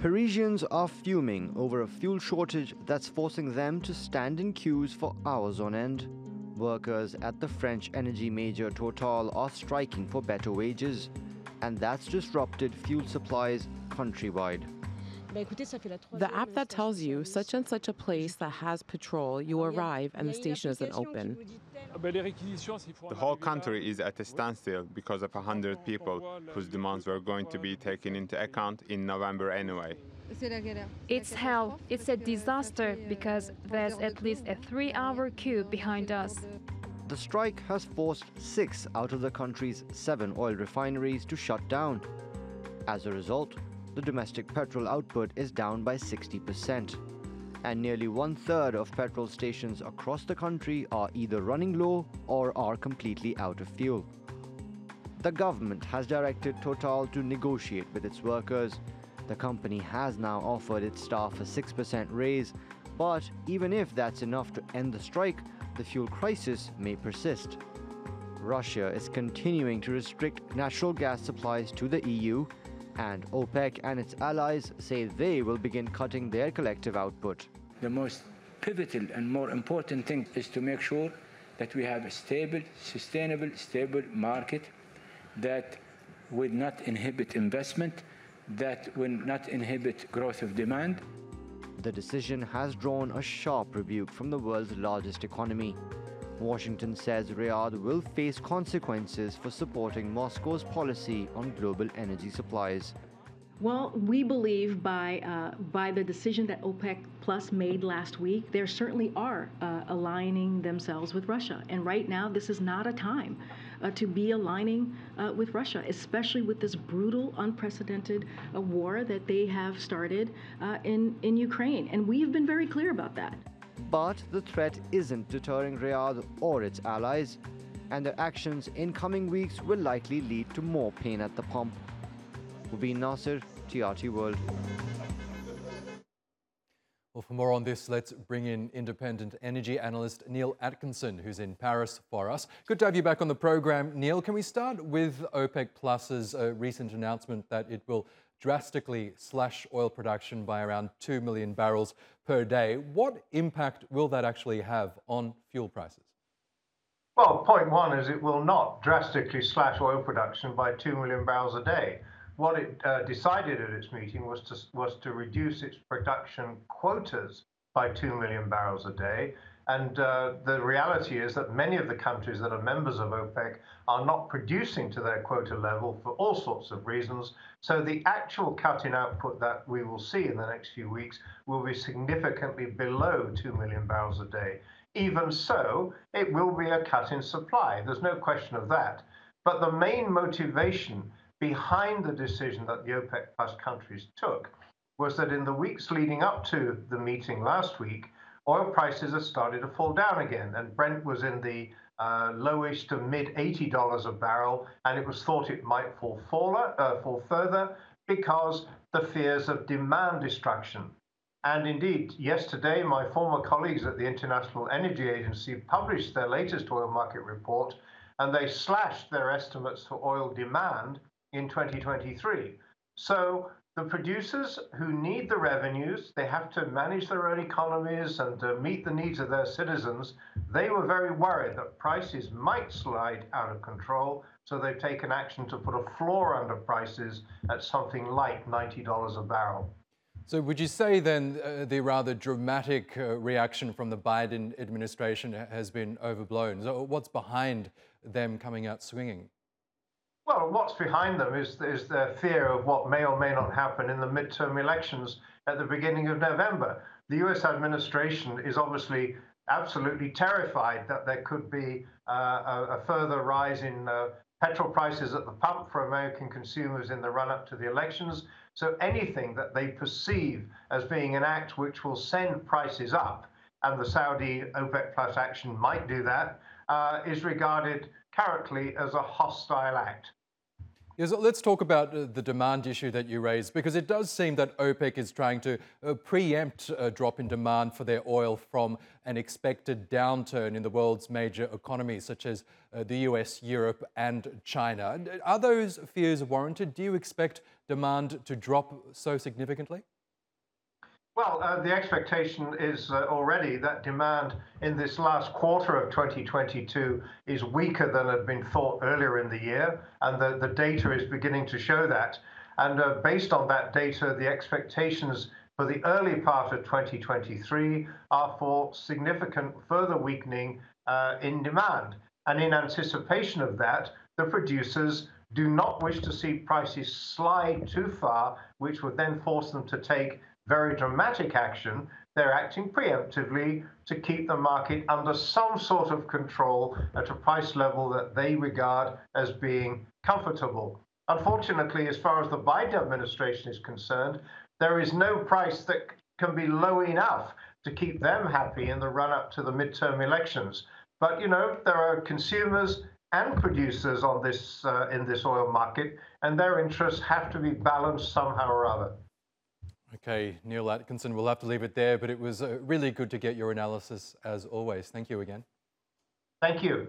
Parisians are fuming over a fuel shortage that's forcing them to stand in queues for hours on end. Workers at the French energy major Total are striking for better wages, and that's disrupted fuel supplies countrywide. The app that tells you such and such a place that has patrol, you arrive and the station isn't open. The whole country is at a standstill because of 100 people whose demands were going to be taken into account in November anyway. It's hell. It's a disaster because there's at least a three hour queue behind us. The strike has forced six out of the country's seven oil refineries to shut down. As a result, the domestic petrol output is down by 60%, and nearly one third of petrol stations across the country are either running low or are completely out of fuel. The government has directed Total to negotiate with its workers. The company has now offered its staff a 6% raise, but even if that's enough to end the strike, the fuel crisis may persist. Russia is continuing to restrict natural gas supplies to the EU and OPEC and its allies say they will begin cutting their collective output. The most pivotal and more important thing is to make sure that we have a stable, sustainable, stable market that will not inhibit investment, that will not inhibit growth of demand. The decision has drawn a sharp rebuke from the world's largest economy. Washington says Riyadh will face consequences for supporting Moscow's policy on global energy supplies. Well, we believe by uh, by the decision that OPEC Plus made last week, there certainly are uh, aligning themselves with Russia. And right now, this is not a time uh, to be aligning uh, with Russia, especially with this brutal, unprecedented uh, war that they have started uh, in in Ukraine. And we've been very clear about that. But the threat isn't deterring Riyadh or its allies, and their actions in coming weeks will likely lead to more pain at the pump. Mubin Nasir, TRT World. Well, for more on this, let's bring in independent energy analyst Neil Atkinson, who's in Paris for us. Good to have you back on the program. Neil, can we start with OPEC Plus's uh, recent announcement that it will drastically slash oil production by around 2 million barrels per day. What impact will that actually have on fuel prices? Well, point one is it will not drastically slash oil production by 2 million barrels a day. What it uh, decided at its meeting was to, was to reduce its production quotas by 2 million barrels a day and uh, the reality is that many of the countries that are members of OPEC are not producing to their quota level for all sorts of reasons. So the actual cut in output that we will see in the next few weeks will be significantly below 2 million barrels a day. Even so, it will be a cut in supply. There's no question of that. But the main motivation behind the decision that the OPEC plus countries took was that in the weeks leading up to the meeting last week, oil prices have started to fall down again, and Brent was in the uh, lowish to mid $80 a barrel, and it was thought it might fall, faller, uh, fall further because the fears of demand destruction. And indeed, yesterday, my former colleagues at the International Energy Agency published their latest oil market report, and they slashed their estimates for oil demand in 2023. So the producers who need the revenues, they have to manage their own economies and uh, meet the needs of their citizens. They were very worried that prices might slide out of control, so they've taken action to put a floor under prices at something like $90 a barrel. So, would you say then uh, the rather dramatic uh, reaction from the Biden administration has been overblown? So, what's behind them coming out swinging? Well, what's behind them is, is their fear of what may or may not happen in the midterm elections at the beginning of November. The US administration is obviously absolutely terrified that there could be uh, a, a, further rise in uh, petrol prices at the pump for American consumers in the run up to the elections. So anything that they perceive as being an act which will send prices up, and the Saudi OPEC plus action might do that, uh, is regarded currently as a hostile act. Yes, let's talk about uh, the demand issue that you raised, because it does seem that OPEC is trying to uh, preempt a drop in demand for their oil from an expected downturn in the world's major economies, such as uh, the US, Europe, and China. Are those fears warranted? Do you expect demand to drop so significantly? Well, uh, the expectation is uh, already that demand in this last quarter of 2022 is weaker than had been thought earlier in the year, and the, the data is beginning to show that. And uh, based on that data, the expectations for the early part of 2023 are for significant further weakening uh, in demand. And in anticipation of that, the producers do not wish to see prices slide too far, which would then force them to take very dramatic action, they're acting preemptively to keep the market under some sort of control at a price level that they regard as being comfortable. Unfortunately, as far as the Biden administration is concerned, there is no price that can be low enough to keep them happy in the run up to the midterm elections. But you know, there are consumers and producers on this uh, in this oil market, and their interests have to be balanced somehow or other. Okay, Neil Atkinson, we'll have to leave it there, but it was uh, really good to get your analysis as always. Thank you again. Thank you.